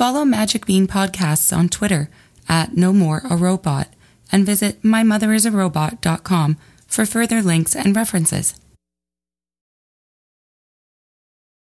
Follow Magic Bean Podcasts on Twitter at No More a Robot and visit mymotherisarobot.com for further links and references.